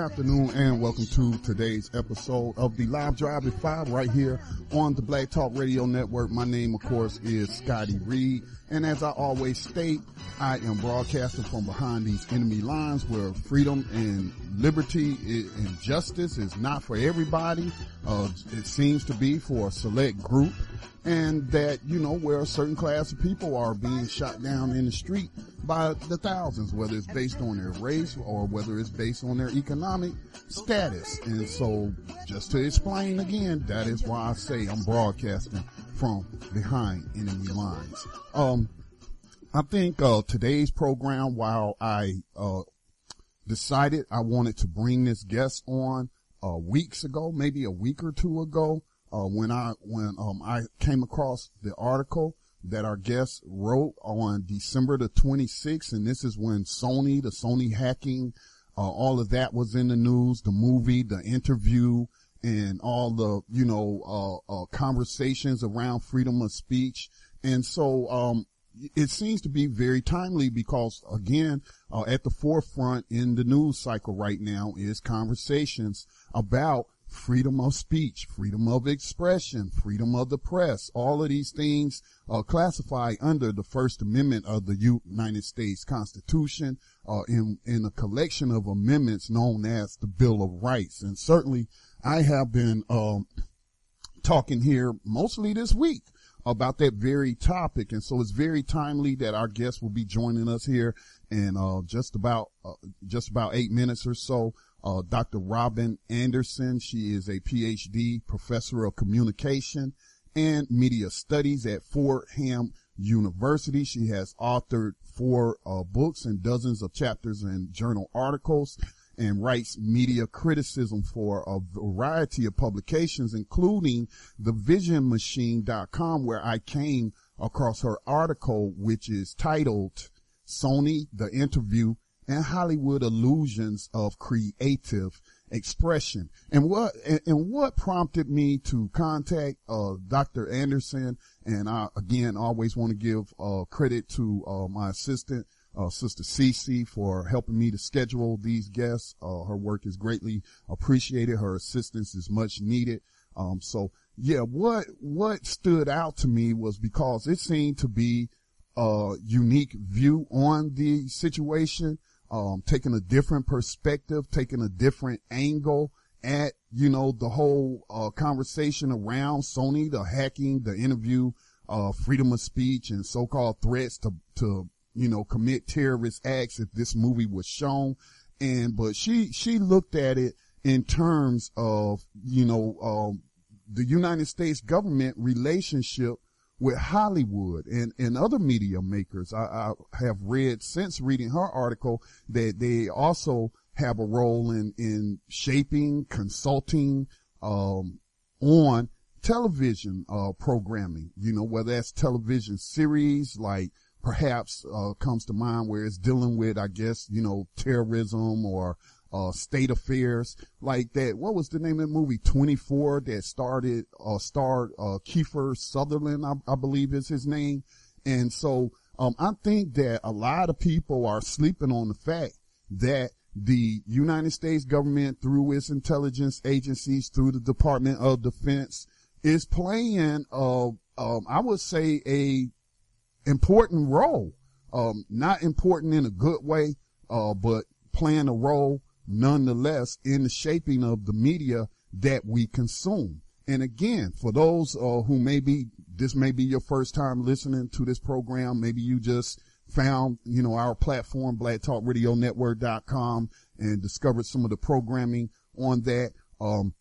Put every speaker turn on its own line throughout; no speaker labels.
Afternoon and welcome to today's episode of the Live Drive at 5 right here on the Black Talk Radio Network. My name, of course, is Scotty Reed. And as I always state, I am broadcasting from behind these enemy lines where freedom and liberty and justice is not for everybody. Uh, it seems to be for a select group and that, you know, where a certain class of people are being shot down in the street by the thousands, whether it's based on their race or whether it's based on their economic status. And so just to explain again, that is why I say I'm broadcasting from behind enemy lines. Um, I think, uh, today's program, while I, uh, decided I wanted to bring this guest on uh, weeks ago, maybe a week or two ago, uh, when I when um, I came across the article that our guest wrote on December the 26th, and this is when Sony, the Sony hacking, uh, all of that was in the news, the movie, the interview, and all the you know uh, uh, conversations around freedom of speech, and so um, it seems to be very timely because again, uh, at the forefront in the news cycle right now is conversations about freedom of speech, freedom of expression, freedom of the press. All of these things uh, classify under the First Amendment of the United States Constitution uh, in in a collection of amendments known as the Bill of Rights. And certainly, I have been um, talking here mostly this week about that very topic. And so it's very timely that our guest will be joining us here in, uh, just about, uh, just about eight minutes or so. Uh, Dr. Robin Andersen. She is a PhD professor of communication and media studies at Fordham University. She has authored four uh, books and dozens of chapters and journal articles and writes media criticism for a variety of publications, including thevisionmachine.com, where I came across her article, which is titled Sony, the interview and Hollywood illusions of creative expression. And what, and, and what prompted me to contact, uh, Dr. Andersen. And I, again, always want to give, uh, credit to, uh, my assistant, uh, Sister Cece for helping me to schedule these guests. Uh, her work is greatly appreciated. Her assistance is much needed. Um, so yeah, what, what stood out to me was because it seemed to be a unique view on the situation, um, taking a different perspective, taking a different angle at, you know, the whole, uh, conversation around Sony, the hacking, the interview, uh, freedom of speech and so-called threats to, to, you know, commit terrorist acts if this movie was shown. And, but she, she looked at it in terms of, you know, um, the United States government relationship with Hollywood and, and other media makers. I, I have read since reading her article that they also have a role in, in shaping, consulting, um, on television, uh, programming, you know, whether that's television series like perhaps, uh, comes to mind where it's dealing with, I guess, you know, terrorism or, uh, state affairs like that. What was the name of the movie? 24 that started, uh, starred, uh, Kiefer Sutherland, I, I believe is his name. And so, um, I think that a lot of people are sleeping on the fact that the United States government through its intelligence agencies, through the Department of Defense is playing, uh, um, I would say a important role. Um, not important in a good way, uh, but playing a role nonetheless in the shaping of the media that we consume. And again, for those uh, who maybe this may be your first time listening to this program, maybe you just found, you know, our platform, blacktalkradionetwork.com and discovered some of the programming on that. Um,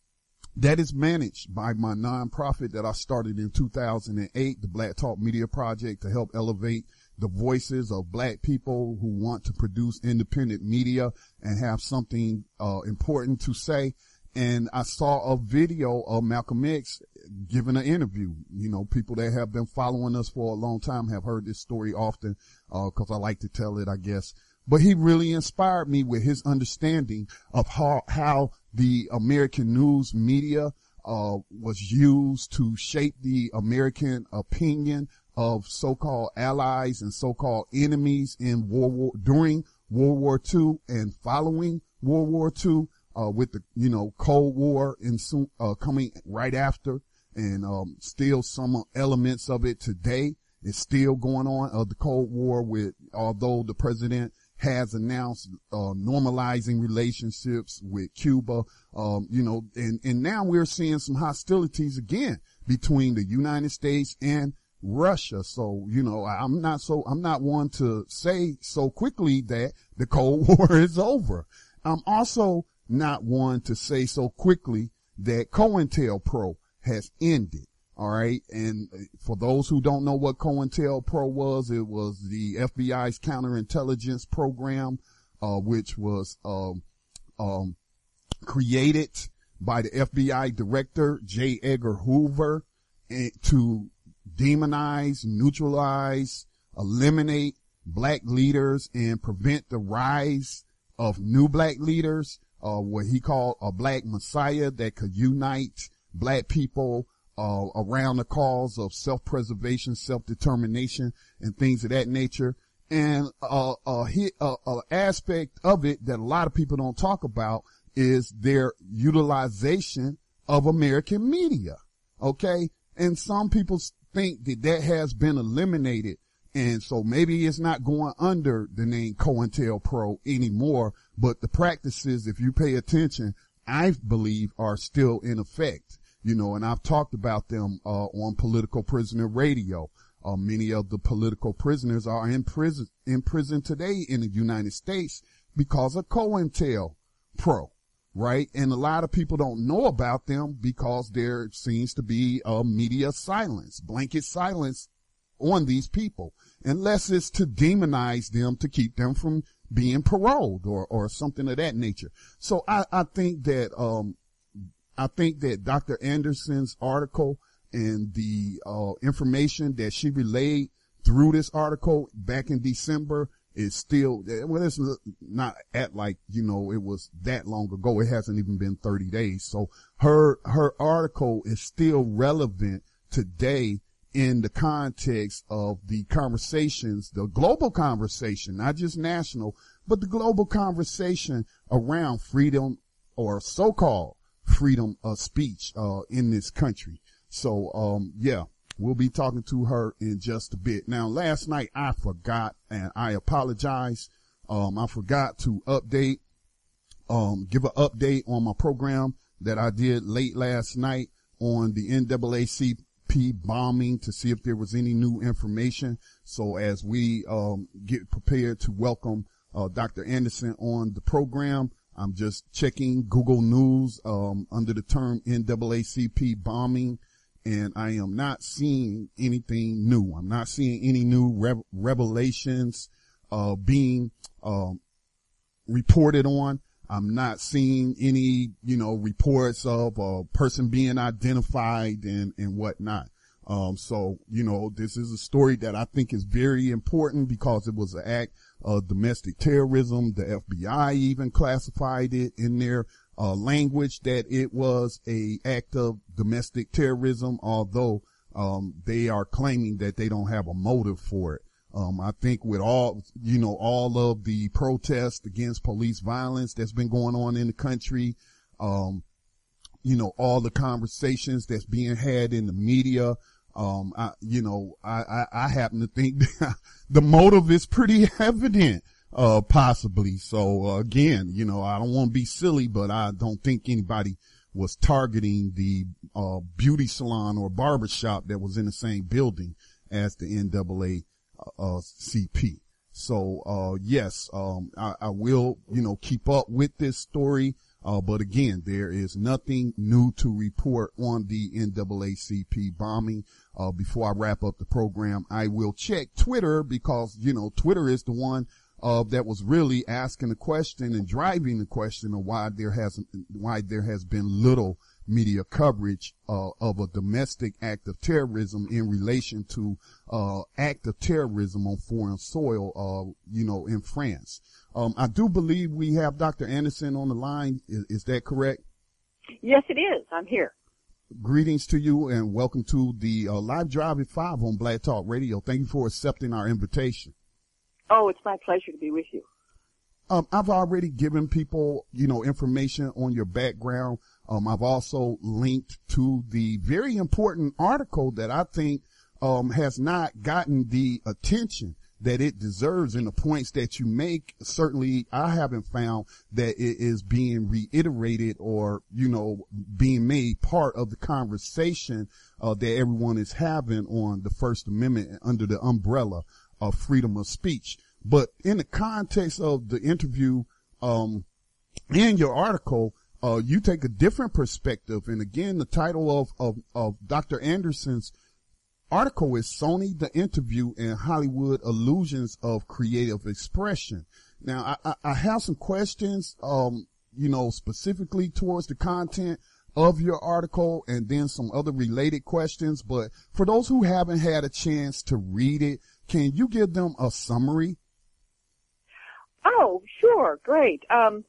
that is managed by my nonprofit that I started in 2008, the Black Talk Media Project to help elevate the voices of black people who want to produce independent media and have something uh, important to say. And I saw a video of Malcolm X giving an interview. You know, people that have been following us for a long time have heard this story often, uh, cause I like to tell it, I guess. But he really inspired me with his understanding of how, how the American news media, uh, was used to shape the American opinion of so-called allies and so-called enemies in World War, during World War II and following World War II, uh, with the, you know, Cold War and uh, coming right after. And, um, still some elements of it today is still going on of the Cold War with, although the president has announced, uh, normalizing relationships with Cuba, um, you know, and, and now we're seeing some hostilities again between the United States and Russia. So, you know, I'm not so, I'm not one to say so quickly that the Cold War is over. I'm also not one to say so quickly that COINTELPRO has ended. All right. And for those who don't know what COINTELPRO was, it was the FBI's counterintelligence program, uh, which was, um, um, created by the FBI director, J. Edgar Hoover, to demonize, neutralize, eliminate black leaders and prevent the rise of new black leaders, uh, what he called a black messiah that could unite black people, uh, around the cause of self-preservation, self-determination and things of that nature. And, uh, a aspect of it that a lot of people don't talk about is their utilization of American media. Okay. And some people think that that has been eliminated. And so maybe it's not going under the name COINTELPRO anymore, but the practices, if you pay attention, I believe are still in effect, you know, and I've talked about them, uh, on political prisoner radio. Uh, many of the political prisoners are in prison, in prison today in the United States because of COINTELPRO right? And a lot of people don't know about them because there seems to be a media silence, blanket silence on these people, unless it's to demonize them to keep them from being paroled or, or something of that nature. So I, I think that, um, I think that Dr. Andersen's article and the, uh, information that she relayed through this article back in December is still, well, it's not at like, you know, it was that long ago. It hasn't even been 30 days. So her, her article is still relevant today in the context of the conversations, the global conversation, not just national, but the global conversation around freedom or so-called freedom of speech, uh, in this country. So, um, yeah, We'll be talking to her in just a bit. Now, last night I forgot and I apologize. Um, I forgot to update, um, give an update on my program that I did late last night on the NAACP bombing to see if there was any new information. So as we, um, get prepared to welcome, uh, Dr. Andersen on the program, I'm just checking Google News, um, under the term NAACP bombing and I am not seeing anything new. I'm not seeing any new rev- revelations, uh, being, um, reported on. I'm not seeing any, you know, reports of a person being identified and, and whatnot. Um, so, you know, this is a story that I think is very important because it was an act of domestic terrorism. The FBI even classified it in their uh, language that it was a act of domestic terrorism, although um, they are claiming that they don't have a motive for it. Um, I think with all, you know, all of the protests against police violence that's been going on in the country, um, you know, all the conversations that's being had in the media, um, I, you know, I, I, I happen to think the motive is pretty evident uh, possibly. So uh, again, you know, I don't want to be silly, but I don't think anybody was targeting the uh, beauty salon or barber shop that was in the same building as the NAACP. Uh, CP. so uh, yes, um, I, I, will, you know, keep up with this story. Uh, but again, there is nothing new to report on the NAACP bombing. Uh, before I wrap up the program, I will check Twitter because, you know, Twitter is the one uh, that was really asking the question and driving the question of why there hasn't, why there has been little media coverage uh, of a domestic act of terrorism in relation to uh, act of terrorism on foreign soil, uh, you know, in France. Um, I do believe we have Dr. Andersen on the line. Is, is that correct?
Yes, it is. I'm here.
Greetings to you and welcome to the uh, live drive at five on Black Talk Radio. Thank you for accepting our invitation.
Oh, it's my pleasure to be with you.
Um, I've already given people, you know, information on your background. Um, I've also linked to the very important article that I think um, has not gotten the attention that it deserves and the points that you make. Certainly, I haven't found that it is being reiterated or, you know, being made part of the conversation uh, that everyone is having on the First Amendment under the umbrella of freedom of speech. But in the context of the interview, um, in your article, uh, you take a different perspective. And again, the title of, of, of Dr. Andersen's article is Sony, the interview and Hollywood illusions of creative expression. Now, I, I, I have some questions, um, you know, specifically towards the content of your article and then some other related questions. But for those who haven't had a chance to read it, can you give them a summary?
Oh, sure. Great. Um,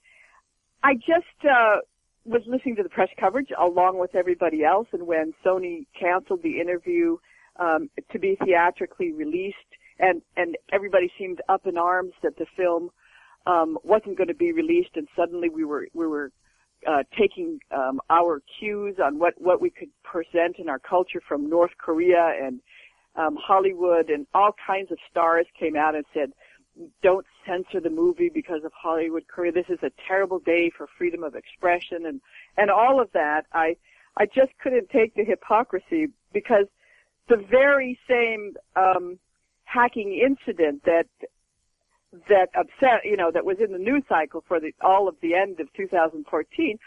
I just, uh, was listening to the press coverage along with everybody else and when Sony canceled the interview um, to be theatrically released, and and everybody seemed up in arms that the film um, wasn't going to be released, and suddenly we were we were uh, taking um, our cues on what what we could present in our culture from North Korea and um, Hollywood, and all kinds of stars came out and said, "Don't censor the movie because of Hollywood Korea. This is a terrible day for freedom of expression," and and all of that. I I just couldn't take the hypocrisy because the very same um, hacking incident that that upset, you know, that was in the news cycle for the all of the end of 2014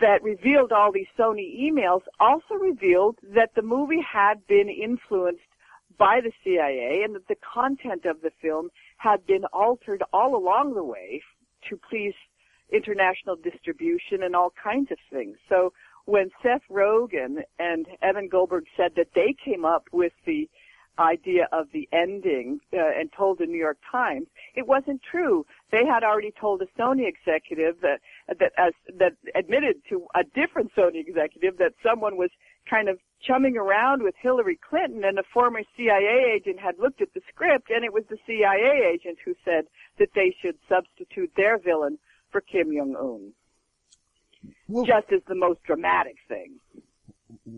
that revealed all these Sony emails also revealed that the movie had been influenced by the CIA and that the content of the film had been altered all along the way to please international distribution and all kinds of things. So when Seth Rogen and Evan Goldberg said that they came up with the idea of the ending uh, and told the New York Times, it wasn't true. They had already told a Sony executive that that as, that admitted to a different Sony executive that someone was kind of chumming around with Hillary Clinton and a former CIA agent had looked at the script and it was the CIA agent who said that they should substitute their villain for Kim Jong Un well, just as the most dramatic thing.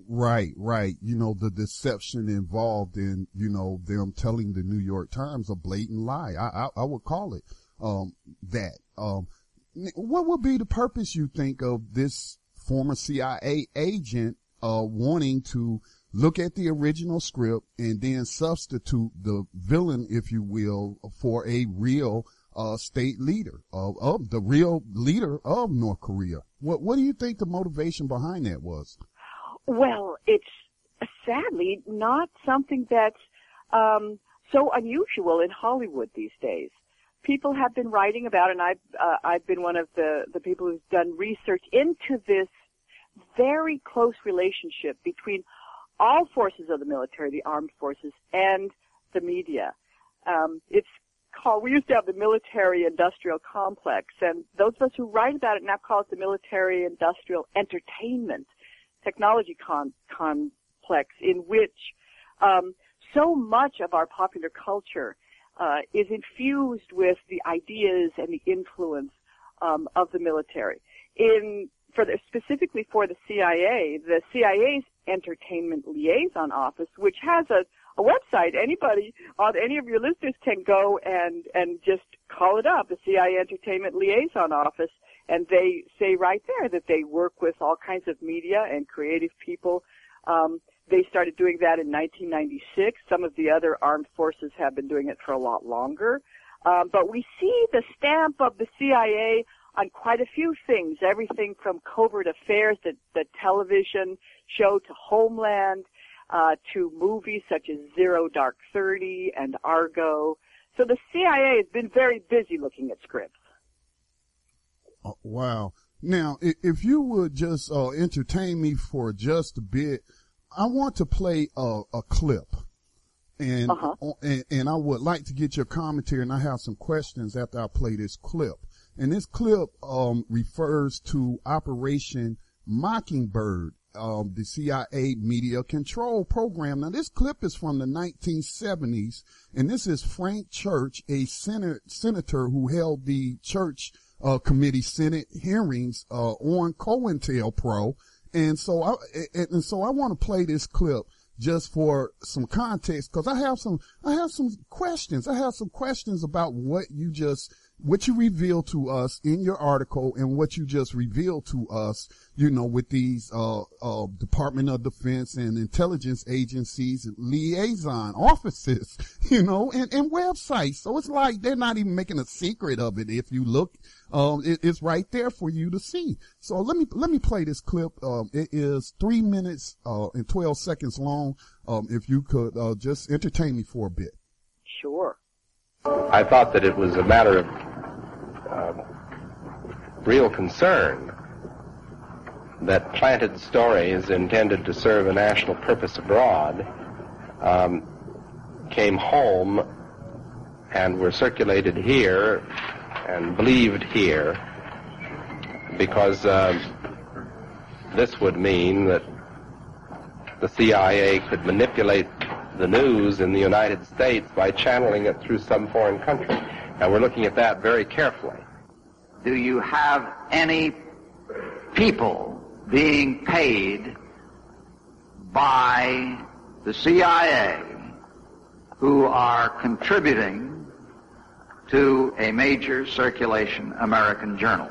Right, right. You know, the deception involved in, you know, them telling the New York Times a blatant lie. I, I, I would call it, um, that. Um, what would be the purpose, you think, of this former CIA agent, uh, wanting to look at the original script and then substitute the villain, if you will, for a real uh, state leader of, of the real leader of North Korea. What what do you think the motivation behind that was?
Well, it's sadly not something that's um, so unusual in Hollywood these days. People have been writing about, and I've uh, I've been one of the the people who's done research into this very close relationship between all forces of the military, the armed forces, and the media. Um, it's called, we used to have the military industrial complex, and those of us who write about it now call it the military industrial entertainment technology con- complex, in which um, so much of our popular culture uh, is infused with the ideas and the influence um, of the military. In for the, specifically for the CIA, the CIA's Entertainment Liaison Office, which has a a website. Anybody, uh, any of your listeners can go and and just call it up, the CIA Entertainment Liaison Office, and they say right there that they work with all kinds of media and creative people. Um, they started doing that in 1996. Some of the other armed forces have been doing it for a lot longer. Um, but we see the stamp of the CIA on quite a few things, everything from covert affairs, the, the television show to Homeland, uh, to movies such as Zero Dark Thirty and Argo. So the CIA has been very busy looking at scripts.
Oh, wow. Now, if you would just uh, entertain me for just a bit, I want to play a, a clip. And,
Uh-huh.
and and I would like to get your commentary, and I have some questions after I play this clip. And this clip um, refers to Operation Mockingbird, um, the CIA media control program. Now, this clip is from the 1970s, and this is Frank Church, a senator, senator who held the Church uh, Committee Senate hearings uh, on COINTELPRO. And so I and so I want to play this clip just for some context because I have some I have some questions. I have some questions about what you just what you revealed to us in your article and what you just revealed to us, you know, with these uh, uh, Department of Defense and intelligence agencies, liaison offices, you know, and, and websites. So it's like they're not even making a secret of it. If you look, um, it, it's right there for you to see. So let me let me play this clip. Um, it is three minutes uh, and twelve seconds long. Um, if you could uh, just entertain me for a bit.
Sure.
I thought that it was a matter of um, real concern that planted stories intended to serve a national purpose abroad um, came home and were circulated here and believed here because uh, this would mean that the CIA could manipulate the news in the United States by channeling it through some foreign country. And we're looking at that very carefully.
Do you have any people being paid by the CIA who are contributing to a major circulation American journal?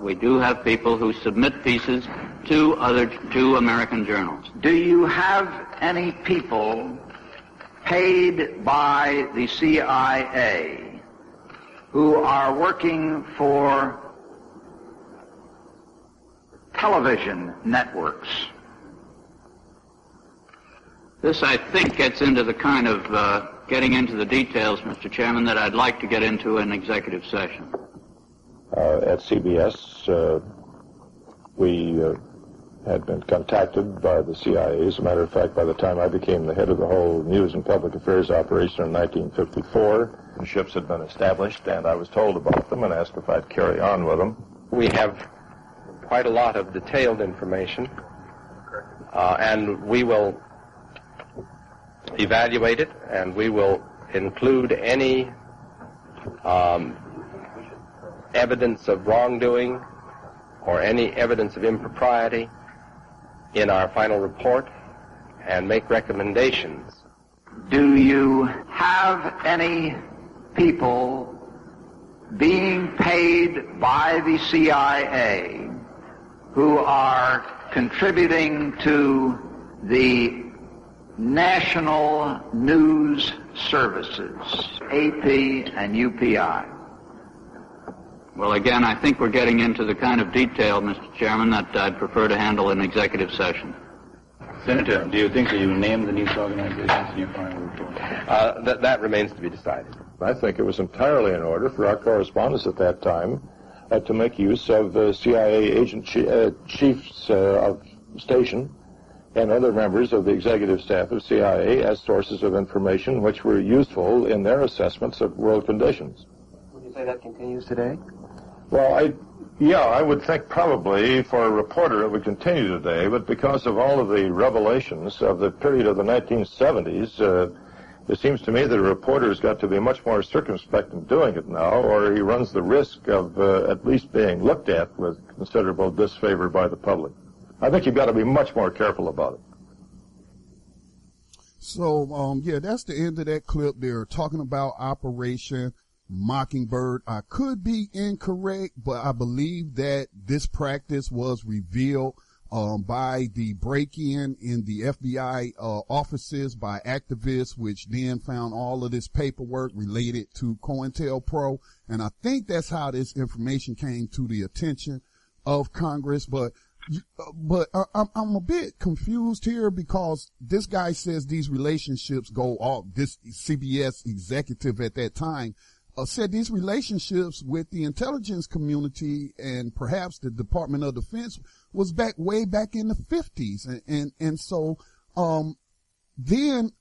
We do have people who submit pieces to other to American journals.
Do you have any people paid by the CIA who are working for television networks?
This, I think, gets into the kind of uh, getting into the details, Mr. Chairman, that I'd like to get into in executive session.
Uh, at CBS, uh, we uh, had been contacted by the CIA. As a matter of fact, by the time I became the head of the whole news and public affairs operation in 1954, the ships had been established, and I was told about them and asked if I'd carry on with them.
We have quite a lot of detailed information, uh, and we will evaluate it, and we will include any um, evidence of wrongdoing or any evidence of impropriety in our final report and make recommendations.
Do you have any people being paid by the CIA who are contributing to the national news services, AP and UPI?
Well, again, I think we're getting into the kind of detail, Mr. Chairman, that I'd prefer to handle in executive session.
Senator, do you think that you named the news organizations in your final report?
Uh, that, that remains to be decided.
I think it was entirely in order for our correspondents at that time uh, to make use of uh, CIA agent chi- uh, chiefs uh, of station and other members of the executive staff of CIA as sources of information which were useful in their assessments of world conditions.
Would you say that continues today?
Well, I, yeah, I would think probably for a reporter it would continue today, but because of all of the revelations of the period of the 1970s, uh, it seems to me that a reporter's got to be much more circumspect in doing it now, or he runs the risk of uh, at least being looked at with considerable disfavor by the public. I think you've got to be much more careful about it.
So, um, yeah, that's the end of that clip. They're talking about Operation Mockingbird. I could be incorrect, but I believe that this practice was revealed um, by the break-in in the FBI uh, offices by activists, which then found all of this paperwork related to COINTELPRO, and I think that's how this information came to the attention of Congress. But but I'm, I'm a bit confused here because this guy says these relationships go off. This CBS executive at that time uh, said these relationships with the intelligence community and perhaps the Department of Defense was back way back in the 50s. And, and, and so, um, then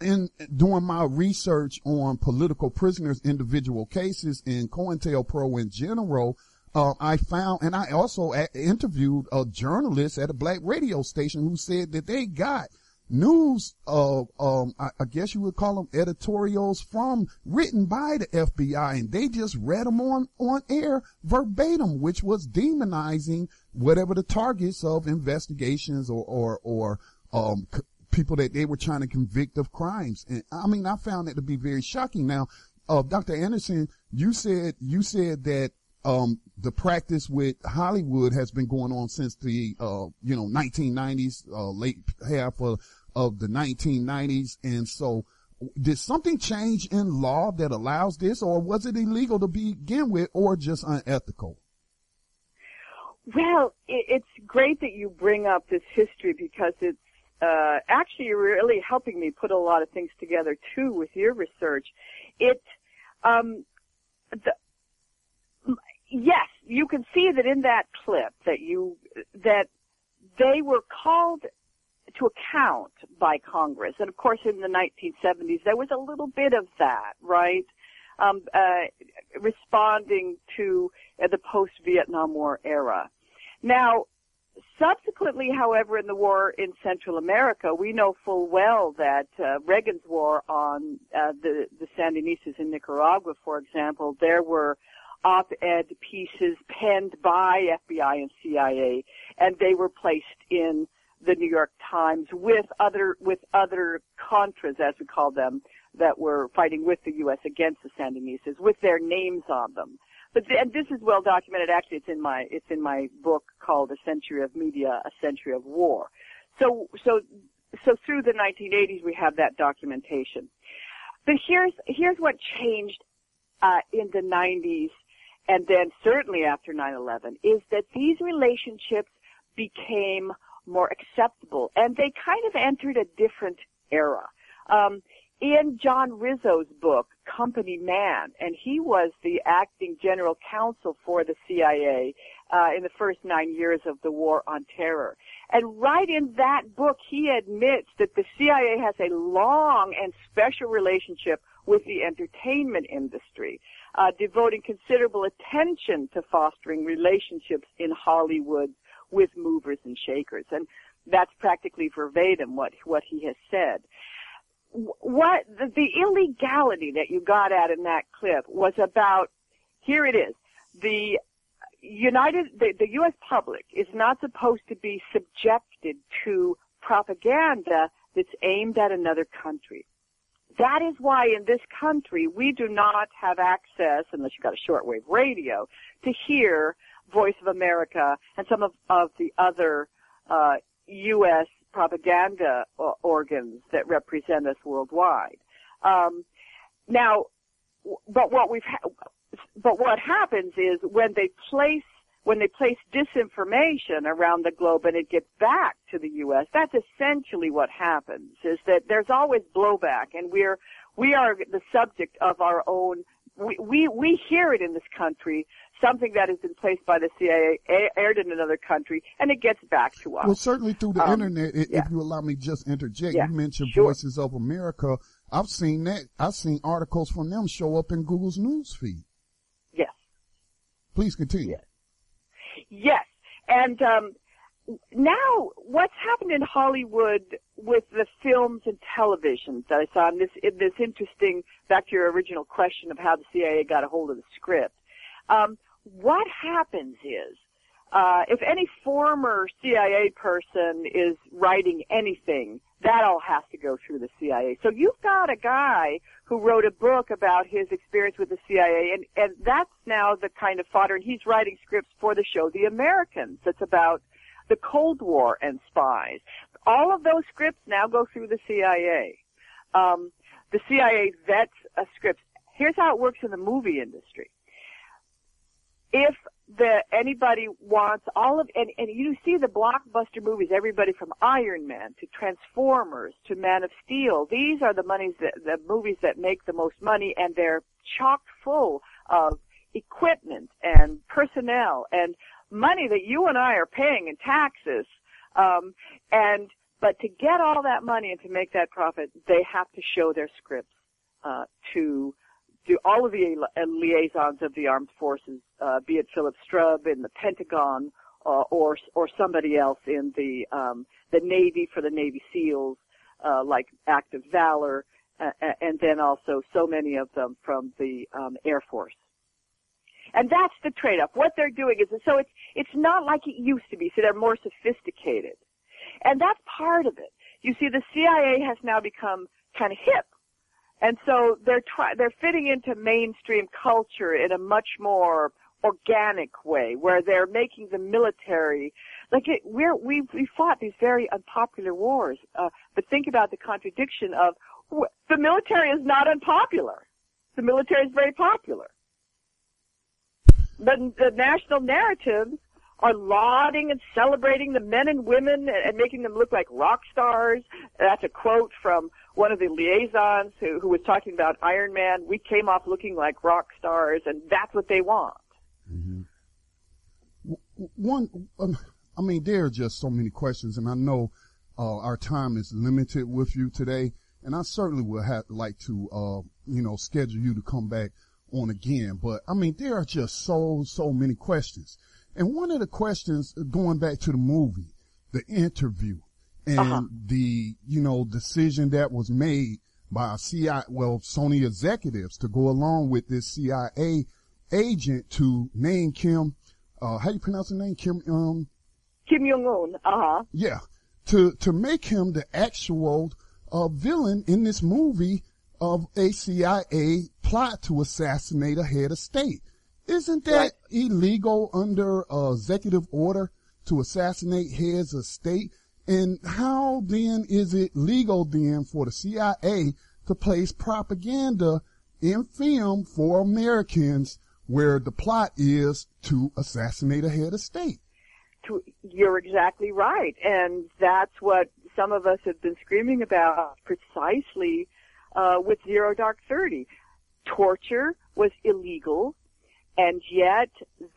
in doing my research on political prisoners, individual cases and COINTELPRO in general, uh, I found, and I also a- interviewed a journalist at a black radio station who said that they got news, um, I, I, guess you would call them editorials from written by the FBI, and they just read them on on air verbatim, which was demonizing whatever the targets of investigations or or or um, c- people that they were trying to convict of crimes. And I mean, I found that to be very shocking. Now, uh, Dr. Andersen, you said you said that um, the practice with Hollywood has been going on since the, uh, you know, 1990s, uh, late half of, of the 1990s. And so did something change in law that allows this or was it illegal to begin with or just unethical?
Well, it's great that you bring up this history because it's uh, actually really helping me put a lot of things together too with your research. It, um, the, yes, you can see that in that clip that you that they were called to account by Congress, and of course in the 1970s there was a little bit of that, right? Um, uh, responding to uh, the post-Vietnam War era. Now, subsequently, however, in the war in Central America, we know full well that uh, Reagan's war on uh, the the Sandinistas in Nicaragua, for example, there were op-ed pieces penned by FBI and CIA, and they were placed in the New York Times with other with other contras, as we call them, that were fighting with the U.S. against the Sandinistas, with their names on them. But and this is well documented. Actually, it's in my it's in my book called A Century of Media, A Century of War. So so so through the 1980s, we have that documentation. But here's here's what changed uh, in the 90s and then certainly after 9-11 is that these relationships became more acceptable and they kind of entered a different era. Um, in John Rizzo's book, Company Man, and he was the acting general counsel for the CIA uh, in the first nine years of the War on Terror. And right in that book, he admits that the CIA has a long and special relationship with the entertainment industry uh, devoting considerable attention to fostering relationships in Hollywood with movers and shakers. And that's practically verbatim what, what he has said. What, the, the illegality that you got at in that clip was about, here it is, the United, the, the U.S. public is not supposed to be subjected to propaganda that's aimed at another country. That is why in this country we do not have access, unless you've got a shortwave radio, to hear Voice of America and some of, of the other uh, U.S. propaganda organs that represent us worldwide. Um, now, but what we've ha- but what happens is when they place when they place disinformation around the globe and it gets back to the U.S., that's essentially what happens, is that there's always blowback and we're, we are the subject of our own, we, we, we hear it in this country, something that has been placed by the CIA, aired in another country, and it gets back to us.
Well, certainly through the
um,
internet, if
yeah.
you allow me just interject,
yeah,
you mentioned
sure.
Voices of America. I've seen that. I've seen articles from them show up in Google's news feed.
Yes.
Please continue.
Yes. Yes, and um, now what's happened in Hollywood with the films and television that I saw in this in this interesting back to your original question of how the CIA got a hold of the script. Um, what happens is uh, if any former CIA person is writing anything, that all has to go through the CIA. So you've got a guy who wrote a book about his experience with the CIA, and, and that's now the kind of fodder, and he's writing scripts for the show The Americans. That's about the Cold War and spies. All of those scripts now go through the CIA. Um, the CIA vets a script. Here's how it works in the movie industry. If the anybody wants all of and, and you see the blockbuster movies, everybody from Iron Man to Transformers to Man of Steel. These are the monies that the movies that make the most money, and they're chock full of equipment and personnel and money that you and I are paying in taxes. Um, and but to get all that money and to make that profit, they have to show their scripts uh, to do all of the liaisons of the armed forces, uh, be it Philip Strub in the Pentagon uh, or or somebody else in the um, the Navy for the Navy SEALs, uh, like Act of Valor, uh, and then also so many of them from the um, Air Force. And that's the trade-off. What they're doing is so it's it's not like it used to be. So they're more sophisticated, and that's part of it. You see, the CIA has now become kind of hip and so they're try- they're fitting into mainstream culture in a much more organic way, where they're making the military like it, we're we we fought these very unpopular wars. Uh, but think about the contradiction of the military is not unpopular. The military is very popular. But the national narratives are lauding and celebrating the men and women and, and making them look like rock stars. That's a quote from one of the liaisons who, who was talking about Iron Man. We came off looking like rock stars, and that's what they want.
Mm-hmm. One, um, I mean, there are just so many questions, and I know uh, our time is limited with you today, and I certainly would have like to, uh, you know, schedule you to come back on again. But I mean, there are just so so many questions, and one of the questions going back to the movie, the interview and uh-huh. the, you know, decision that was made by CIA, well, Sony executives to go along with this CIA agent to name Kim, uh, how do you pronounce the name? Kim, um,
Kim Jong-un, uh-huh.
Yeah. To, to make him the actual, uh, villain in this movie of a CIA plot to assassinate a head of state. Isn't that right. illegal under uh, executive order to assassinate heads of state? And how then is it legal then for the CIA to place propaganda in film for Americans where the plot is to assassinate a head of state?
To, you're exactly right. And that's what some of us have been screaming about precisely uh, with Zero Dark Thirty. Torture was illegal and yet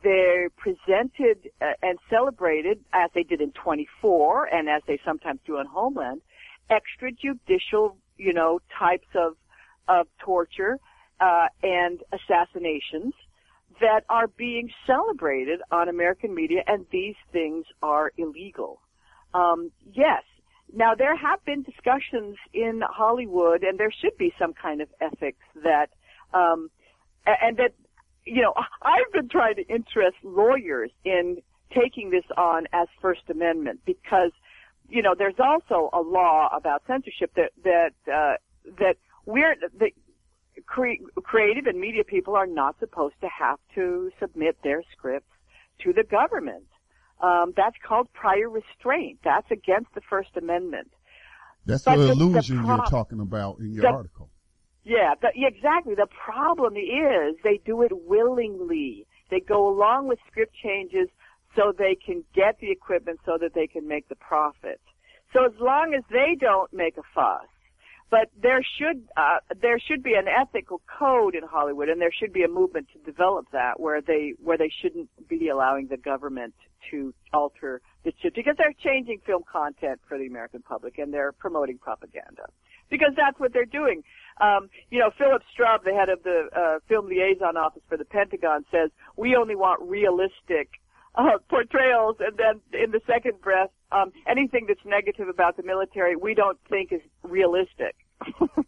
they're presented uh, and celebrated as they did in 24 and as they sometimes do in Homeland, extrajudicial, you know, types of of torture uh, and assassinations that are being celebrated on American media, and these things are illegal. Um, yes. Now there have been discussions in Hollywood, and there should be some kind of ethics that, um, and that you know, I've been trying to interest lawyers in taking this on as First Amendment because, you know, there's also a law about censorship that that uh, that we're the cre- creative and media people are not supposed to have to submit their scripts to the government. Um, that's called prior restraint. That's against the First Amendment.
That's but the illusion the you're talking about in your
the,
article.
Yeah, the, yeah, exactly. The problem is they do it willingly. They go along with script changes so they can get the equipment so that they can make the profit. So as long as they don't make a fuss, but there should uh, there should be an ethical code in Hollywood, and there should be a movement to develop that where they where they shouldn't be allowing the government to alter the chip because they're changing film content for the American public and they're promoting propaganda because that's what they're doing. Um, you know, Philip Strub, the head of the uh, film liaison office for the Pentagon, says we only want realistic uh, portrayals, and then in the second breath, um, anything that's negative about the military, we don't think is realistic.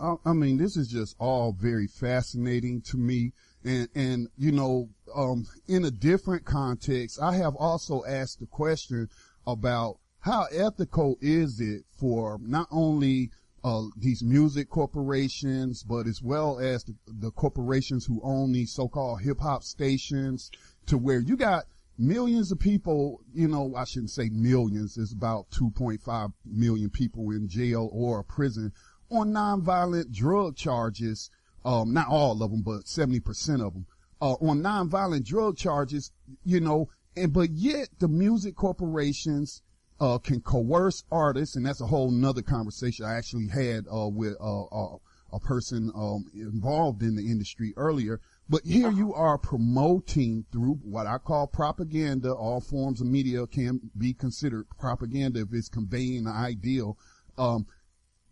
I, I mean, this is just all very fascinating to me, and and you know, um, in a different context, I have also asked the question about how ethical is it for not only uh, these music corporations, but as well as the, the corporations who own these so-called hip hop stations to where you got millions of people, you know, I shouldn't say millions, it's about 2.5 million people in jail or prison on nonviolent drug charges. Um, not all of them, but 70% of them, uh, on nonviolent drug charges, you know, and, but yet the music corporations, uh, can coerce artists, and that's a whole nother conversation I actually had, uh, with, uh, a person, um, involved in the industry earlier but here you are promoting through what I call propaganda. All forms of media can be considered propaganda if it's conveying an ideal. Um,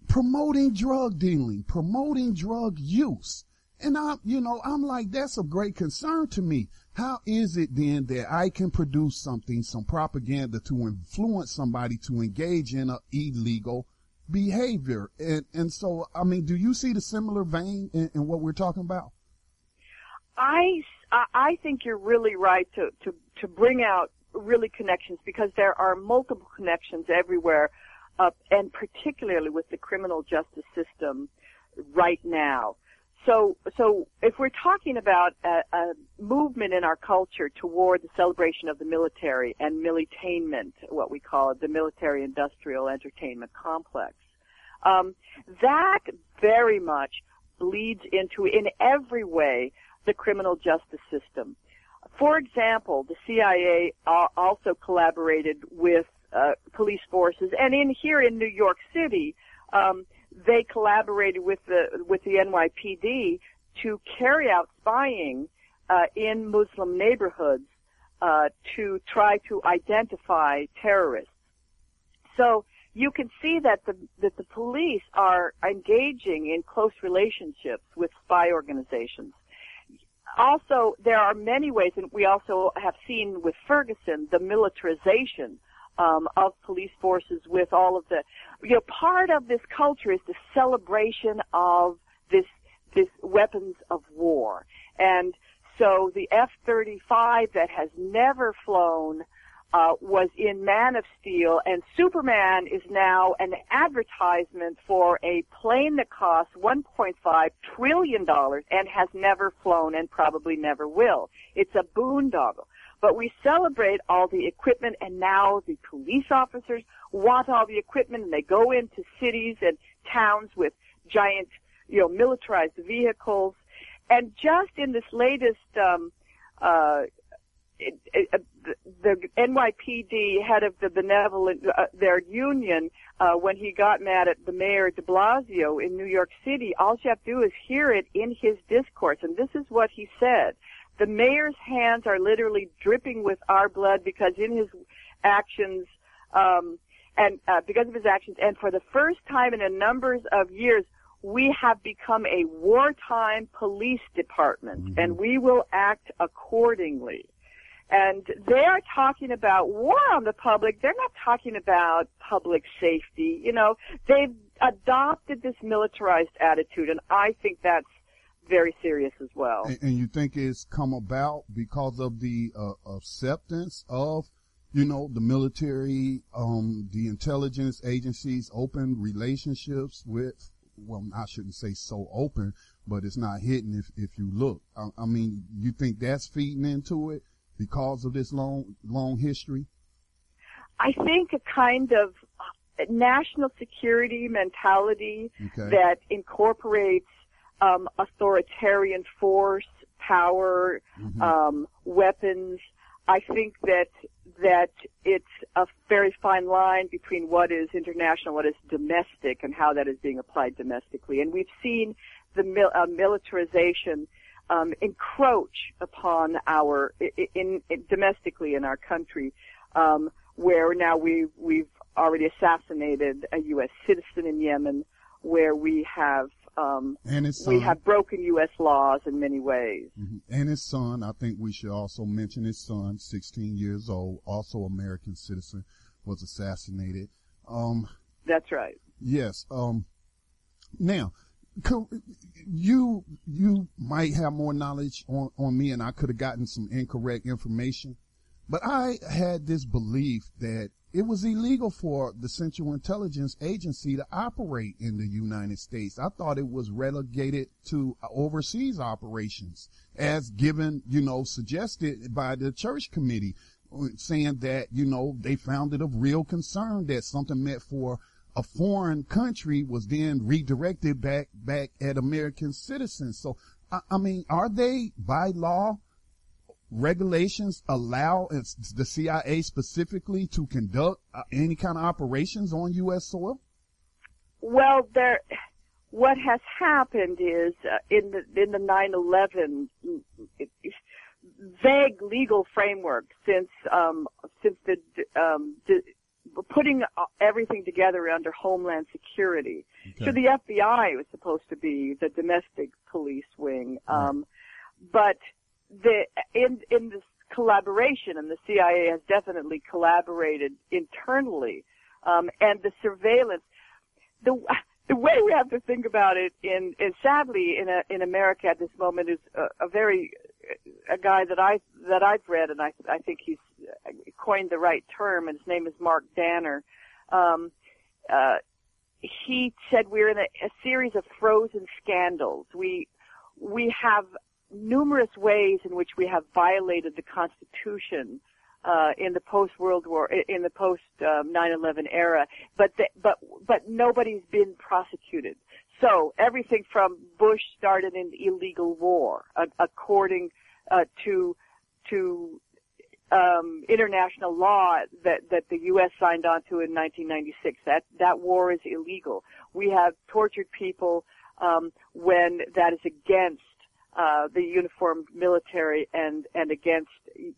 promoting drug dealing, promoting drug use. And I, you know, I'm like, that's a great concern to me. How is it then that I can produce something, some propaganda to influence somebody to engage in a illegal behavior? And, and so, I mean, do you see the similar vein in, in what we're talking about?
I, I think you're really right to, to, to bring out really connections because there are multiple connections everywhere, uh, and particularly with the criminal justice system right now. So, so if we're talking about a, a movement in our culture toward the celebration of the military and militainment, what we call it, the military industrial entertainment complex, um, that very much bleeds into, in every way, the criminal justice system. For example, the CIA also collaborated with uh, police forces, and in here in New York City, um, they collaborated with the with the NYPD to carry out spying uh, in Muslim neighborhoods uh, to try to identify terrorists. So you can see that the that the police are engaging in close relationships with spy organizations also, there are many ways, and we also have seen with Ferguson the militarization um, of police forces with all of the, you know, part of this culture is the celebration of this this weapons of war, and so the F-35 that has never flown uh, was in Man of Steel, and Superman is now an advertisement for a plane that costs 1.5 trillion dollars and has never flown and probably never will. It's a boondoggle. But we celebrate all the equipment, and now the police officers want all the equipment, and they go into cities and towns with giant, you know, militarized vehicles. And just in this latest um, uh, it, it, the NYPD head of the benevolent uh, their union uh, when he got mad at the mayor De Blasio in New York City. All you have to do is hear it in his discourse, and this is what he said: "The mayor's hands are literally dripping with our blood because in his actions." Um, and uh, because of his actions, and for the first time in a number of years, we have become a wartime police department, mm-hmm. and we will act accordingly. And they are talking about war on the public. They're not talking about public safety. You know, they've adopted this militarized attitude, and I think that's very serious as well.
And, and you think it's come about because of the uh, acceptance of, you know, the military, um, the intelligence agencies, open relationships with, well, I shouldn't say so open, but it's not hidden if, if you look. I, I mean, you think that's feeding into it? because of this long, long history?
I think a kind of national security mentality okay. that incorporates um, authoritarian force, power, mm-hmm. um, weapons. I think that that it's a very fine line between what is international, what is domestic, and how that is being applied domestically. And we've seen the mil- uh, militarization um, encroach upon our in, in, domestically in our country, um, where now we've we've already assassinated a U.S. citizen in Yemen, where we have um,
and his
son. we have broken U.S. laws in many ways.
Mm-hmm. And his son, I think we should also mention his son, 16 years old, also American citizen, was assassinated. Um,
That's right.
Yes. Um, now, you you might have more knowledge on on me, and I could have gotten some incorrect information, but I had this belief that it was illegal for the Central Intelligence Agency to operate in the United States. I thought it was relegated to overseas operations, as given, you know, suggested by the church committee, saying that, you know, they found it of real concern that something meant for a foreign country was then redirected back, back at American citizens. So, I, I mean, are they by law regulations allow the CIA specifically to conduct uh, any kind of operations on U.S. soil?
Well, there, what has happened is uh, in the in the 9/11 vague legal framework since um, since the um, putting everything together under Homeland Security. Okay. So the FBI was supposed to be the domestic police wing, um, right. but the in in this collaboration, and the CIA has definitely collaborated internally, um, and the surveillance, the the way we have to think about it in, in sadly in a, in America at this moment is a, a very a guy that I that I've read and I I think he's coined the right term and his name is Mark Danner. Um, uh, he said we're in a, a series of frozen scandals. We we have numerous ways in which we have violated the Constitution uh, in the post World War, in the post um, 9/11 era, but the, but but nobody's been prosecuted. So everything from Bush started an illegal war, uh, according uh, to to um, international law that that the U.S. signed on to in 1996. That that war is illegal. We have tortured people um, when that is against uh, the uniformed military and and against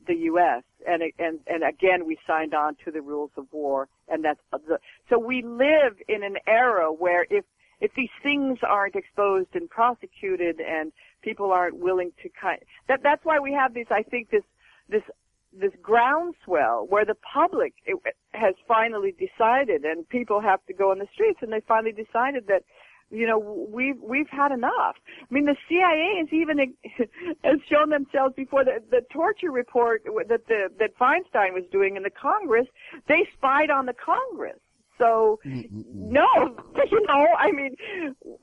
the U.S. and and and again we signed on to the rules of war and that's the so we live in an era where if if these things aren't exposed and prosecuted and people aren't willing to kind that that's why we have this I think this this this groundswell where the public has finally decided and people have to go on the streets and they finally decided that you know, we've we've had enough. I mean, the CIA has even has shown themselves before the the torture report that the that Feinstein was doing in the Congress. They spied on the Congress. So no, you know, I mean,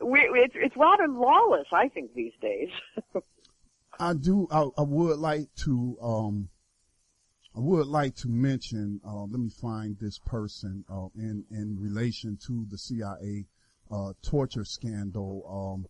we, it's it's rather lawless, I think, these days.
I do. I, I, would like to. Um, I would like to mention. Uh, let me find this person uh, in in relation to the CIA uh, torture scandal, um,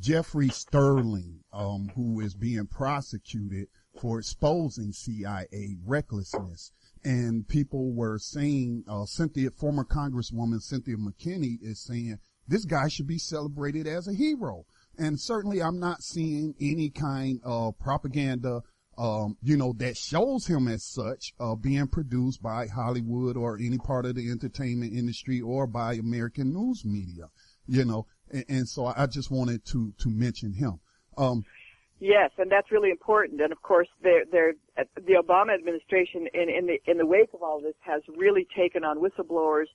Jeffrey Sterling, um, who is being prosecuted for exposing CIA recklessness. And people were saying, uh, Cynthia, former Congresswoman Cynthia McKinney is saying this guy should be celebrated as a hero. And certainly I'm not seeing any kind of propaganda um, you know, that shows him as such, uh, being produced by Hollywood or any part of the entertainment industry or by American news media, you know, and, and so I just wanted to, to mention him. Um,
Yes, and that's really important. And of course, they're, they're, the Obama administration, in, in the in the wake of all this, has really taken on whistleblowers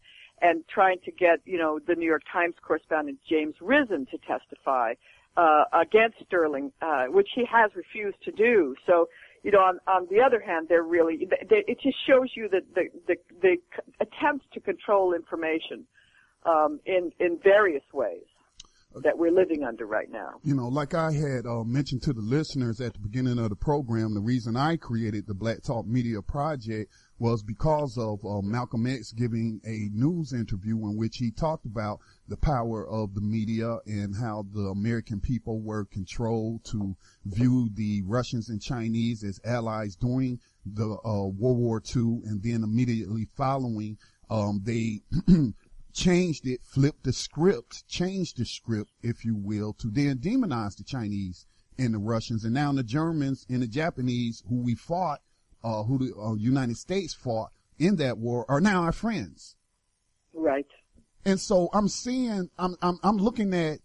and trying to get, you know, the New York Times correspondent James Risen to testify uh, against Sterling, uh, which he has refused to do. So, you know, on, on the other hand, they're really, they, it just shows you that the, the, the attempts to control information, um, in, in various ways that we're living under right now.
You know, like I had uh, mentioned to the listeners at the beginning of the program, the reason I created the Black Talk Media Project was because of uh, Malcolm X giving a news interview in which he talked about the power of the media and how the American people were controlled to view the Russians and Chinese as allies during the uh, World War II, and then immediately following, um, they changed it, flipped the script, changed the script, if you will, to then demonize the Chinese and the Russians, and now the Germans and the Japanese, who we fought, uh, who the uh, United States fought in that war, are now our friends.
Right.
And so I'm seeing, I'm, I'm, I'm looking at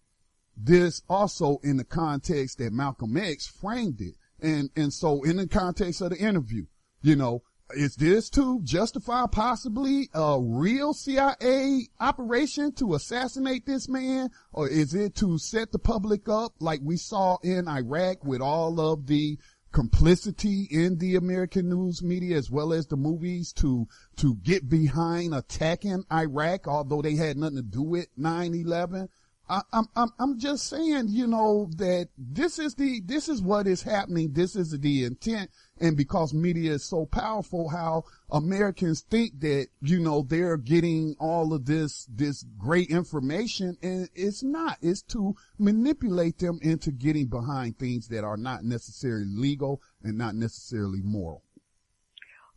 this also in the context that Malcolm X framed it. And, and so in the context of the interview, you know, is this to justify possibly a real CIA operation to assassinate this man? Or is it to set the public up like we saw in Iraq with all of the complicity in the American news media as well as the movies to, to get behind attacking Iraq, although they had nothing to do with 9-11? I, I'm, I'm, I'm just saying, you know, that this is the, this is what is happening. This is the intent. And because media is so powerful, how Americans think that, you know, they're getting all of this, this great information and it's not. It's to manipulate them into getting behind things that are not necessarily legal and not necessarily moral.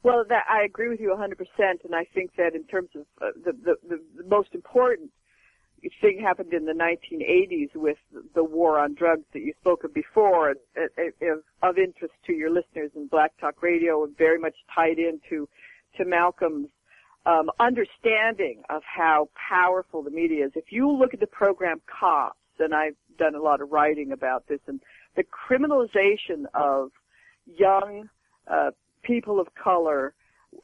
Well, that I agree with you 100%, and I think that in terms of uh, the, the, the the most important thing happened in the 1980s with the war on drugs that you spoke of before, of interest to your listeners in Black Talk Radio, and very much tied into to Malcolm's um, understanding of how powerful the media is. If you look at the program Cops, and I've done a lot of writing about this, and the criminalization of young uh, people of color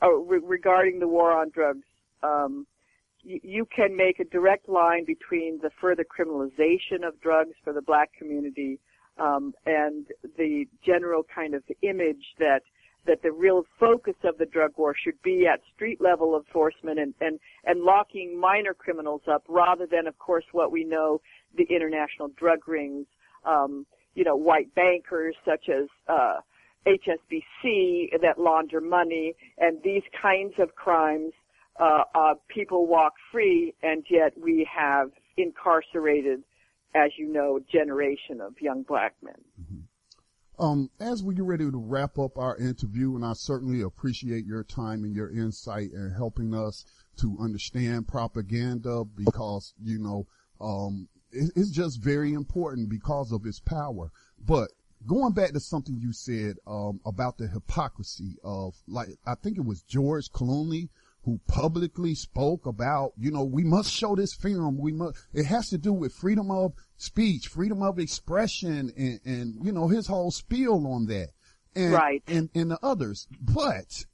uh, re- regarding the war on drugs. Um, you can make a direct line between the further criminalization of drugs for the black community um, and the general kind of image that that the real focus of the drug war should be at street level enforcement and, and, and locking minor criminals up rather than, of course, what we know, the international drug rings, um, you know, white bankers such as, uh, HSBC that launder money and these kinds of crimes uh, uh, people walk free, and yet we have incarcerated, as you know, a generation of young black men.
Mm-hmm. Um, as we get ready to wrap up our interview, and I certainly appreciate your time and your insight in helping us to understand propaganda because, you know, um, it, it's just very important because of its power. But going back to something you said, um, about the hypocrisy of like, I think it was George Clooney who publicly spoke about, you know, we must show this film. We must, it has to do with freedom of speech, freedom of expression and, and, you know, his whole spiel on that. And,
right.
And, and the others. But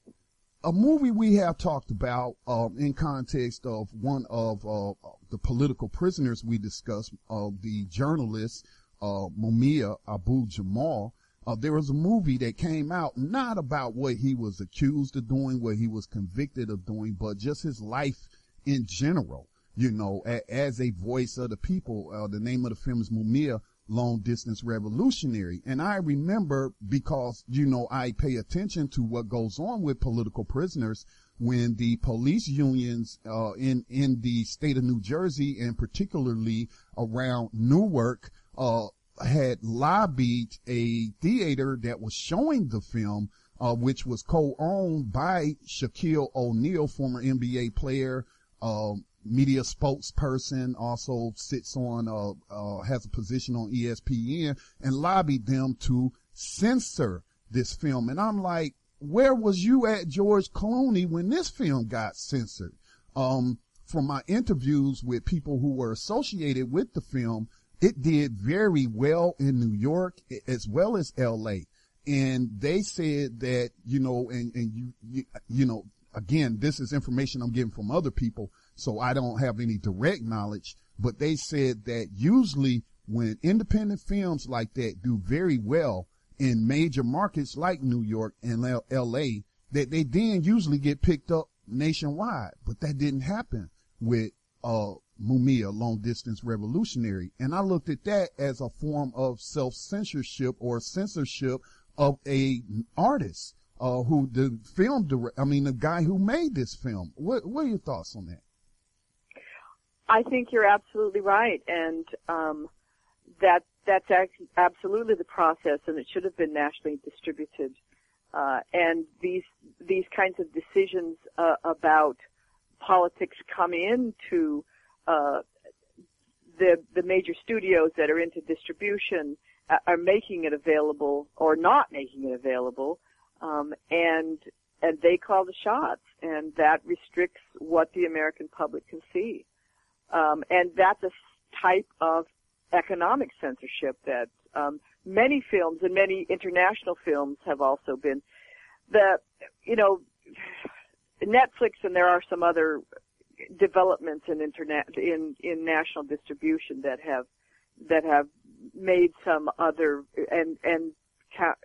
a movie we have talked about, um, in context of one of, uh, the political prisoners we discussed, uh, the journalist, uh, Mumia Abu Jamal, uh, there was a movie that came out not about what he was accused of doing, what he was convicted of doing, but just his life in general. You know, a, as a voice of the people. Uh, the name of the film is Mumia, Long Distance Revolutionary. And I remember because, you know, I pay attention to what goes on with political prisoners when the police unions, uh, in, in the state of New Jersey and particularly around Newark, uh, had lobbied a theater that was showing the film, uh, which was co-owned by Shaquille O'Neal, former NBA player, uh, media spokesperson, also sits on, uh, uh, has a position on ESPN and lobbied them to censor this film. And I'm like, where was you at George Clooney when this film got censored? Um, from my interviews with people who were associated with the film, it did very well in New York as well as LA. And they said that, you know, and, and you, you, you know, again, this is information I'm getting from other people. So I don't have any direct knowledge, but they said that usually when independent films like that do very well in major markets like New York and LA, that they then usually get picked up nationwide. But that didn't happen with, uh, Mumia, Long Distance Revolutionary. And I looked at that as a form of self-censorship or censorship of a artist, uh, who the film direct, I mean, the guy who made this film. What, what are your thoughts on that?
I think you're absolutely right. And, um, that, that's absolutely the process and it should have been nationally distributed. Uh, and these, these kinds of decisions, uh, about politics come into uh, the the major studios that are into distribution uh, are making it available or not making it available, um, and and they call the shots, and that restricts what the American public can see, um, and that's a type of economic censorship that um, many films and many international films have also been. The you know Netflix and there are some other developments in internet in in national distribution that have that have made some other and and ca-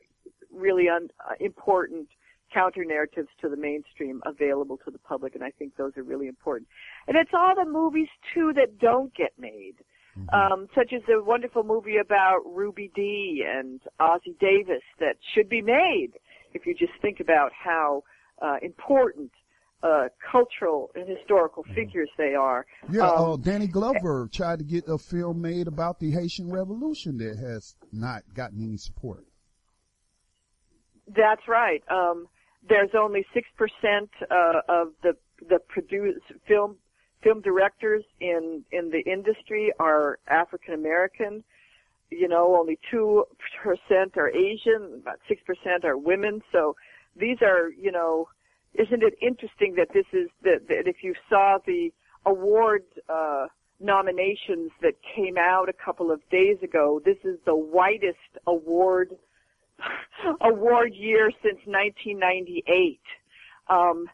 really un, uh, important counter narratives to the mainstream available to the public and I think those are really important. And it's all the movies too that don't get made. Um, such as the wonderful movie about Ruby Dee and Ossie Davis that should be made if you just think about how uh, important uh, cultural and historical figures they are.
Yeah,
Um,
uh, Danny Glover tried to get a film made about the Haitian Revolution that has not gotten any support.
That's right. Um, there's only six percent uh, of the the produce film film directors in in the industry are African American. You know, only two percent are Asian. About six percent are women. So these are, you know, isn't it interesting that this is that, that if you saw the award uh, nominations that came out a couple of days ago, this is the whitest award award year since 1998. Um,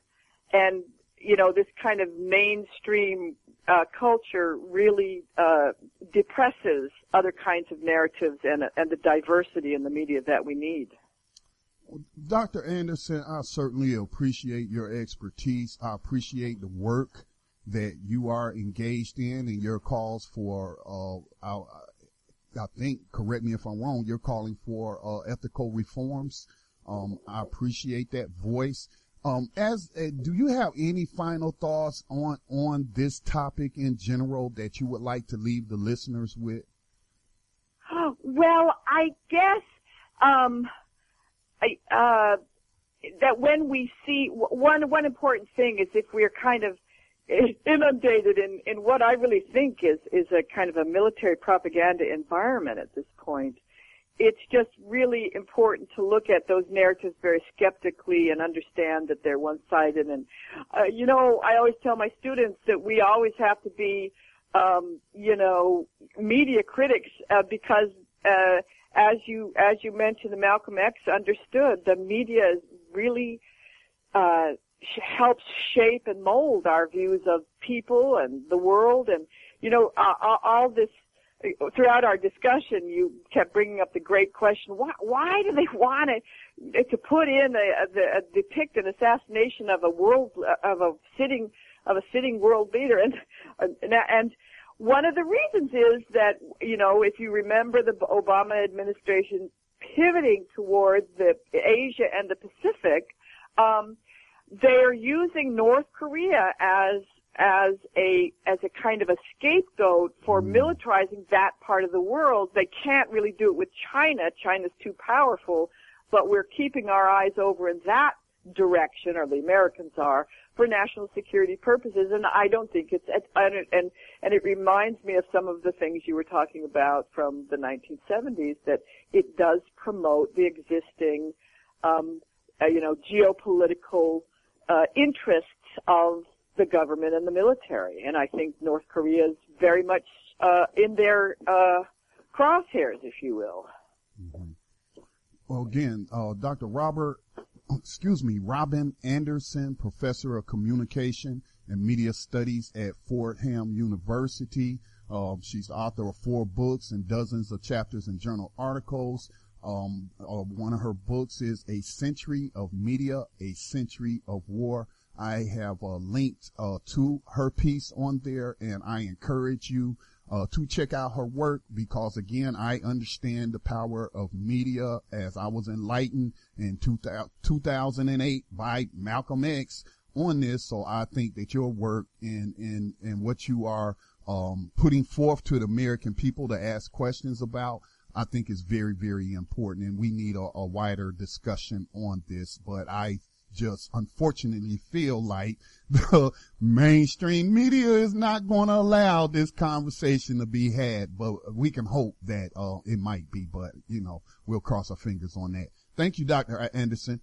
and, you know, this kind of mainstream uh, culture really uh, depresses other kinds of narratives and, and the diversity in the media that we need.
Dr. Andersen, I certainly appreciate your expertise. I appreciate the work that you are engaged in and your calls for, uh, our, I think, correct me if I'm wrong, you're calling for uh, ethical reforms. Um, I appreciate that voice. Um, as uh, do you have any final thoughts on on this topic in general that you would like to leave the listeners with?
Well, I guess um, I, uh, that when we see one one important thing is if we're kind of inundated in in what I really think is is a kind of a military propaganda environment at this point. It's just really important to look at those narratives very skeptically and understand that they're one-sided. And uh, you know, I always tell my students that we always have to be, um, you know, media critics uh, because uh, as you as you mentioned, the Malcolm X understood the media really uh, sh- helps shape and mold our views of people and the world, and you know uh, all- this. Throughout our discussion, you kept bringing up the great question: Why, why do they want to to put in a, a, a depict an assassination of a world of a sitting of a sitting world leader? And, and one of the reasons is that, you know, if you remember the Obama administration pivoting toward the Asia and the Pacific, um, they're using North Korea as as a as a kind of a scapegoat for militarizing that part of the world. They can't really do it with China. China's too powerful, but we're keeping our eyes over in that direction, or the Americans are, for national security purposes. And I don't think it's and and, it reminds me of some of the things you were talking about from the 1970s that it does promote the existing, um, uh, you know, geopolitical uh, interests of the government and the military. And I think North Korea is very much uh, in their uh, crosshairs, if you will.
Well, again, uh, Dr. Robert, excuse me, Robin Andersen, professor of communication and media studies at Fordham University. Uh, she's the author of four books and dozens of chapters and journal articles. Um, uh, one of her books is A Century of Media, A Century of War. I have uh, linked uh, to her piece on there, and I encourage you uh, to check out her work because, again, I understand the power of media as I was enlightened in 2000, 2008 by Malcolm X on this. So I think that your work and and and what you are um, putting forth to the American people to ask questions about. I think is very, very important and we need a, a wider discussion on this, but I just unfortunately feel like the mainstream media is not going to allow this conversation to be had, but we can hope that, uh, it might be, but you know, we'll cross our fingers on that. Thank you, Dr. Andersen.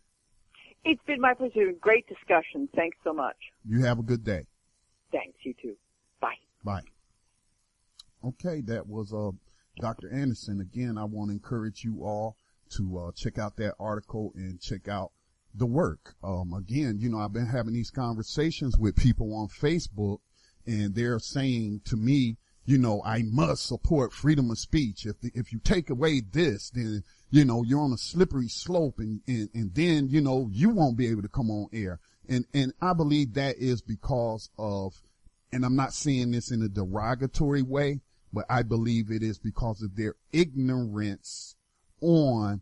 It's been my pleasure. Great discussion. Thanks so much.
You have a good day.
Thanks. You too. Bye.
Bye. Okay, that was, uh, Dr. Andersen. Again, I want to encourage you all to, uh, check out that article and check out the work. Um, again, you know, I've been having these conversations with people on Facebook and they're saying to me, you know, I must support freedom of speech. If the, if you take away this, then, you know, you're on a slippery slope and, and, and then, you know, you won't be able to come on air. And, and I believe that is because of, and I'm not saying this in a derogatory way, but I believe it is because of their ignorance on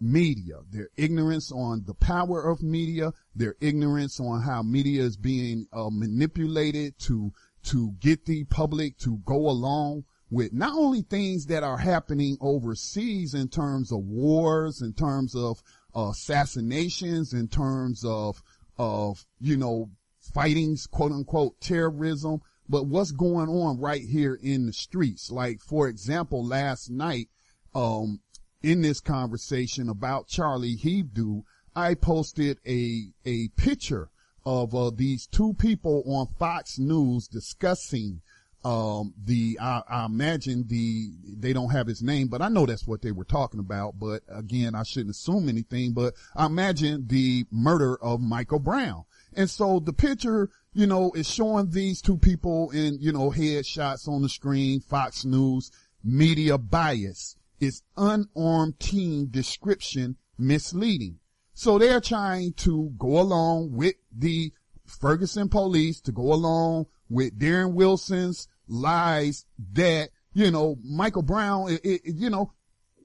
media, their ignorance on the power of media, their ignorance on how media is being uh, manipulated to to get the public to go along with not only things that are happening overseas in terms of wars, in terms of uh, assassinations, in terms of of you know fighting quote unquote terrorism, but what's going on right here in the streets. Like for example, last night, um, in this conversation about Charlie Hebdo, I posted a, a picture of uh, these two people on Fox News discussing um, the I, I, imagine the they don't have his name, but I know that's what they were talking about. But again, I shouldn't assume anything. But I imagine the murder of Michael Brown, and so the picture, you know, is showing these two people in you know headshots on the screen. Fox News media bias is unarmed team description misleading. So they're trying to go along with the Ferguson police to go along with Darren Wilson's lies that, you know, Michael Brown, it, it, you know,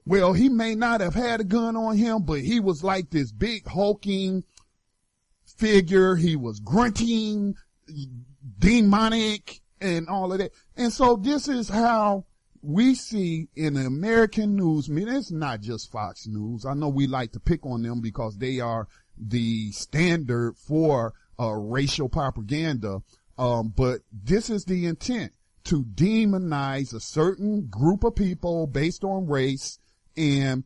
well, he may not have had a gun on him, but he was like this big hulking figure. He was grunting, demonic and all of that. And so this is how we see in the American news media, it's not just Fox News. I know we like to pick on them because they are the standard for uh, racial propaganda. Um, but this is the intent to demonize a certain group of people based on race. And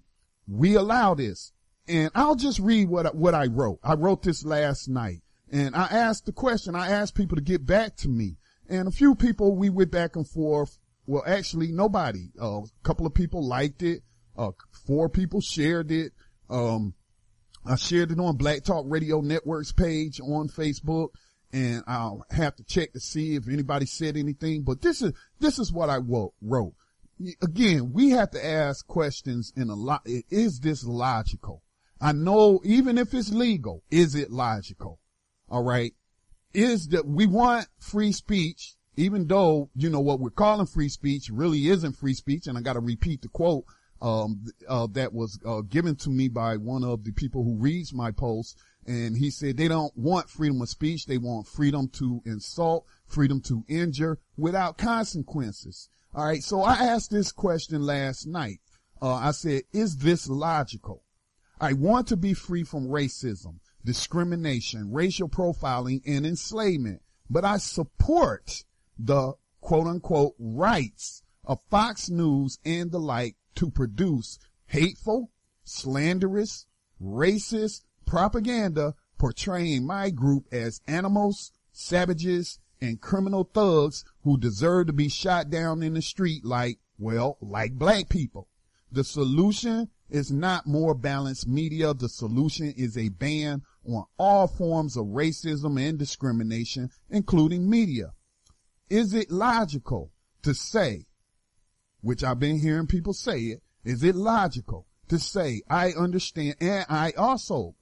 we allow this. And I'll just read what, what I wrote. I wrote this last night and I asked the question. I asked people to get back to me and a few people we went back and forth well, actually, nobody. Uh, a couple of people liked it. Uh, four people shared it. Um, I shared it on Black Talk Radio Network's page on Facebook, and I'll have to check to see if anybody said anything. But this is this is what I wrote. Again, we have to ask questions in a lot. Is this logical? I know even if it's legal, is it logical? All right. Is that we want free speech even though, you know, what we're calling free speech really isn't free speech. And I got to repeat the quote, um, uh, that was, uh, given to me by one of the people who reads my posts. And he said they don't want freedom of speech. They want freedom to insult, freedom to injure without consequences. All right. So I asked this question last night. Uh, I said, is this logical? I want to be free from racism, discrimination, racial profiling, and enslavement, but I support the quote unquote rights of Fox News and the like to produce hateful, slanderous, racist propaganda portraying my group as animals, savages, and criminal thugs who deserve to be shot down in the street like, well, like black people. The solution is not more balanced media. The solution is a ban on all forms of racism and discrimination, including media. Is it logical to say, which I've been hearing people say it, is it logical to say, I understand, and I also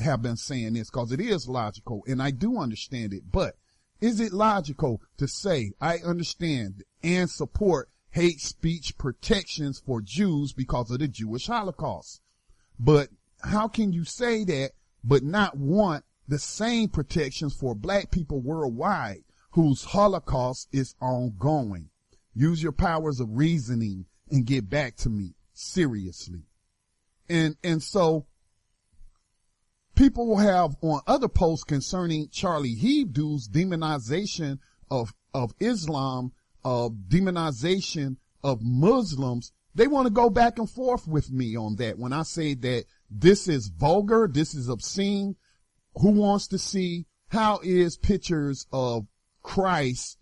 have been saying this because it is logical and I do understand it, but is it logical to say, I understand and support hate speech protections for Jews because of the Jewish Holocaust? But how can you say that, but not want the same protections for black people worldwide whose Holocaust is ongoing. Use your powers of reasoning and get back to me seriously. And, and so people will have on other posts concerning Charlie Hebdo's demonization of, of Islam, of demonization of Muslims. They want to go back and forth with me on that. When I say that this is vulgar, this is obscene, who wants to see how is pictures of Christ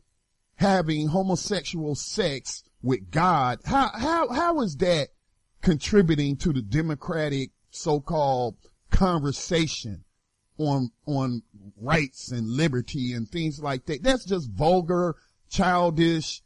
having homosexual sex with God, how, how, how is that contributing to the democratic so-called conversation on, on rights and liberty and things like that. That's just vulgar, childish,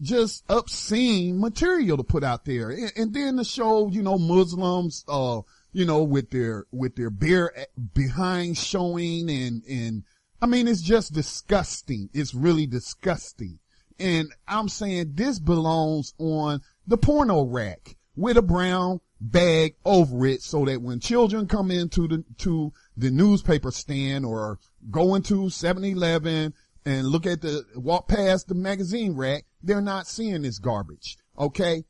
just obscene material to put out there. And, and then to show, you know, Muslims, uh, you know, with their, with their bare behind showing and, and, I mean, it's just disgusting. It's really disgusting. And I'm saying this belongs on the porno rack with a brown bag over it so that when children come into the, to the newspaper stand or go into 7-Eleven and look at the, walk past the magazine rack, they're not seeing this garbage. Okay.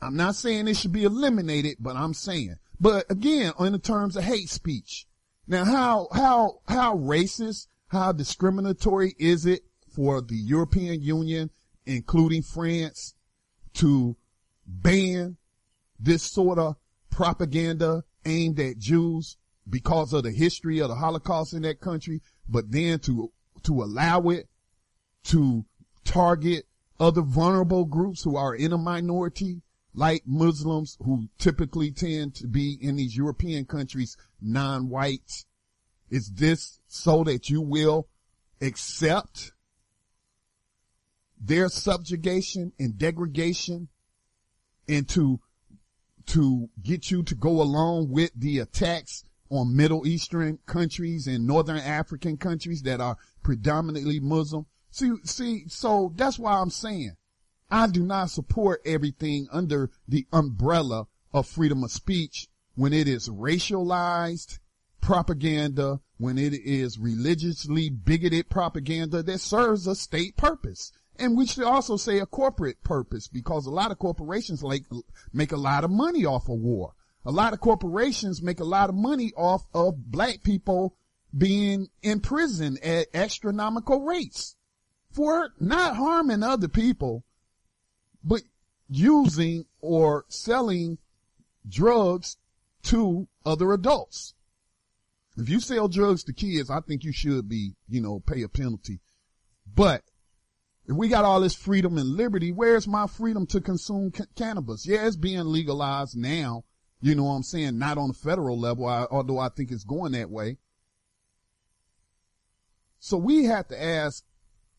I'm not saying it should be eliminated, but I'm saying, but again, in the terms of hate speech. Now, how, how, how racist, how discriminatory is it for the European Union, including France, to ban this sort of propaganda aimed at Jews because of the history of the Holocaust in that country, but then to, to allow it to target other vulnerable groups who are in a minority, like Muslims who typically tend to be in these European countries non-white. Is this so that you will accept their subjugation and degradation and to, to get you to go along with the attacks on Middle Eastern countries and Northern African countries that are predominantly Muslim. See, see, so that's why I'm saying I do not support everything under the umbrella of freedom of speech when it is racialized propaganda, when it is religiously bigoted propaganda that serves a state purpose and we should also say a corporate purpose because a lot of corporations like make a lot of money off of war. A lot of corporations make a lot of money off of black people being in prison at astronomical rates for not harming other people, but using or selling drugs to other adults. If you sell drugs to kids, I think you should be, you know, pay a penalty. But if we got all this freedom and liberty, where's my freedom to consume ca- cannabis? Yeah, it's being legalized now. You know what I'm saying? Not on the federal level, I, although I think it's going that way. So we have to ask,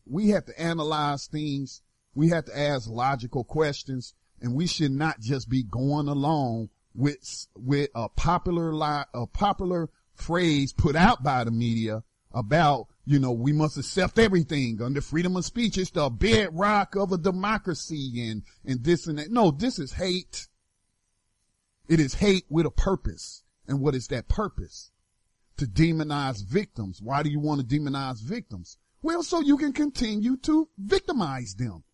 we have to analyze things. We have to ask logical questions and we should not just be going along with, with a popular lie, a popular phrase put out by the media about you know, we must accept everything under freedom of speech. It's the bedrock of a democracy and, and this and that. No, this is hate. It is hate with a purpose. And what is that purpose? To demonize victims. Why do you want to demonize victims? Well, so you can continue to victimize them.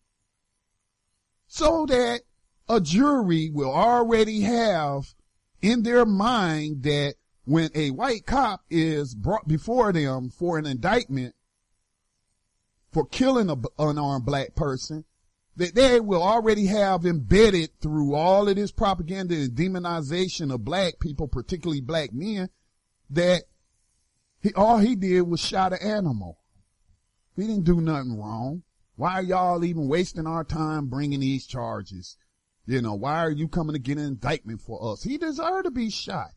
So that a jury will already have in their mind that when a white cop is brought before them for an indictment for killing an unarmed black person, that they will already have embedded through all of this propaganda and demonization of black people, particularly black men, that he, all he did was shot an animal. He didn't do nothing wrong. Why are y'all even wasting our time bringing these charges? You know, why are you coming to get an indictment for us? He deserved to be shot.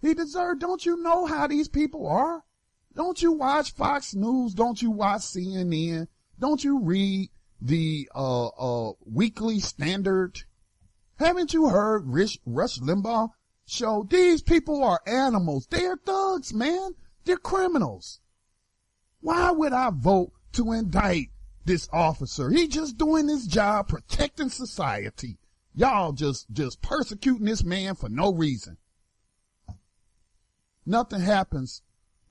He deserved, don't you know how these people are? Don't you watch Fox News? Don't you watch CNN? Don't you read the, uh, uh, weekly standard? Haven't you heard Rich, Rush Limbaugh show? These people are animals. They're thugs, man. They're criminals. Why would I vote to indict this officer? He just doing his job protecting society. Y'all just, just persecuting this man for no reason. Nothing happens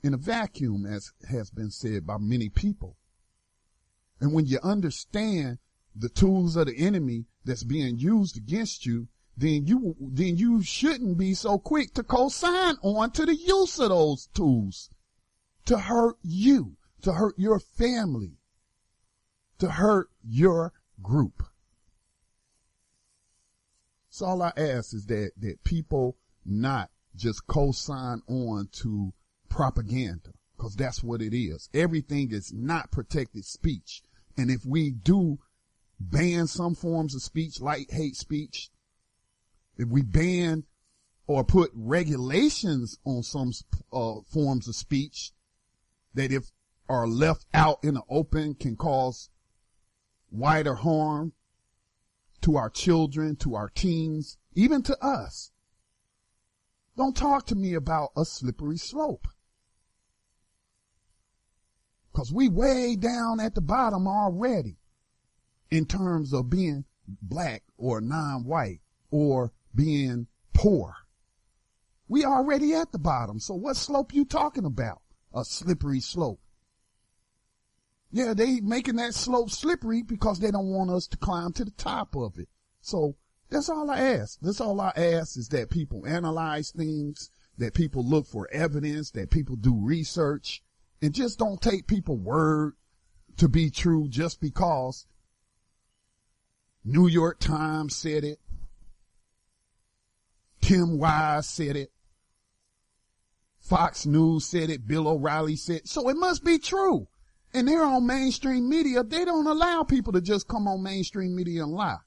in a vacuum, as has been said by many people. And when you understand the tools of the enemy that's being used against you, then you, then you shouldn't be so quick to co-sign on to the use of those tools to hurt you, to hurt your family, to hurt your group. So all I ask is that, that people not just co-sign on to propaganda because that's what it is. Everything is not protected speech. And if we do ban some forms of speech like hate speech, if we ban or put regulations on some uh, forms of speech that if are left out in the open can cause wider harm to our children, to our teens, even to us. Don't talk to me about a slippery slope. Cause we way down at the bottom already in terms of being black or non-white or being poor. We already at the bottom. So what slope you talking about? A slippery slope. Yeah, they making that slope slippery because they don't want us to climb to the top of it. So that's all I ask. That's all I ask is that people analyze things, that people look for evidence, that people do research, and just don't take people word to be true just because New York Times said it. Tim Wise said it. Fox News said it. Bill O'Reilly said, so it must be true. And they're on mainstream media. They don't allow people to just come on mainstream media and lie.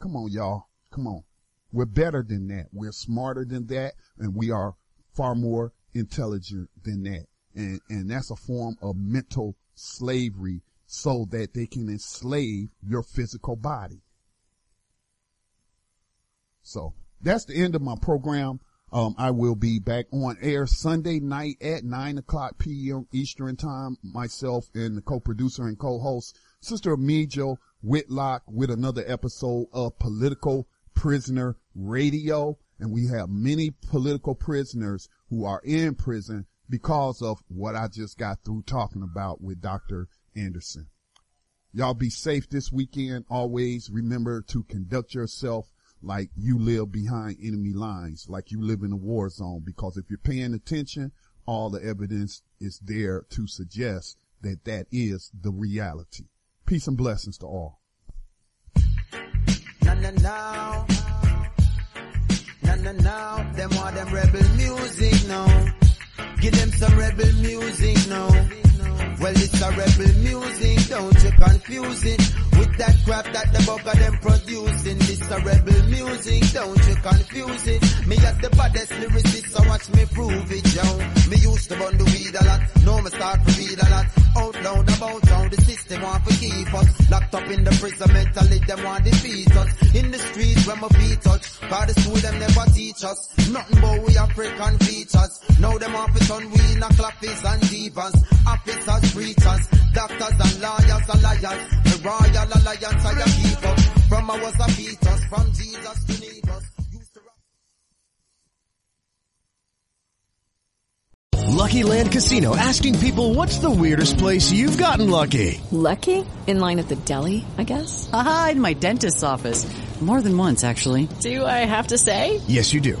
Come on, y'all. Come on. We're better than that. We're smarter than that. And we are far more intelligent than that. And, and that's a form of mental slavery so that they can enslave your physical body. So that's the end of my program. Um, I will be back on air Sunday night at nine o'clock p.m. Eastern time. Myself and the co-producer and co-host, Sister Amijo Whitlock with another episode of Political Prisoner Radio. And we have many political prisoners who are in prison because of what I just got through talking about with Dr. Andersen. Y'all be safe this weekend. Always remember to conduct yourself like you live behind enemy lines, like you live in a war zone, because if you're paying attention, all the evidence is there to suggest that that is the reality. Peace and blessings to all.
Na na now, na na now, them want them rebel music now. Give them some rebel music now. Well, it's a rebel music, don't you confuse it with that crap that the bugger them producing. This a rebel music, don't you confuse it. Me as the baddest lyricist, so watch me prove it, yo. Me used to bun the weed a lot, now me start to read a lot. Out loud about how the system want to keep us locked up in the prison mentally, them want defeat us. In the streets where my feet touch, cause the school them never teach us nothing but we African features. Now them off it on we a clappies and divas, officers, preachers, doctors and lawyers and liars. The royal alliance I keep up from I was a fetus, from Jesus to Nevis.
Lucky Land Casino asking people what's the weirdest place you've gotten lucky?
Lucky? In line at the deli, I guess?
Aha, in my dentist's office. More than once, actually.
Do I have to say?
Yes, you do.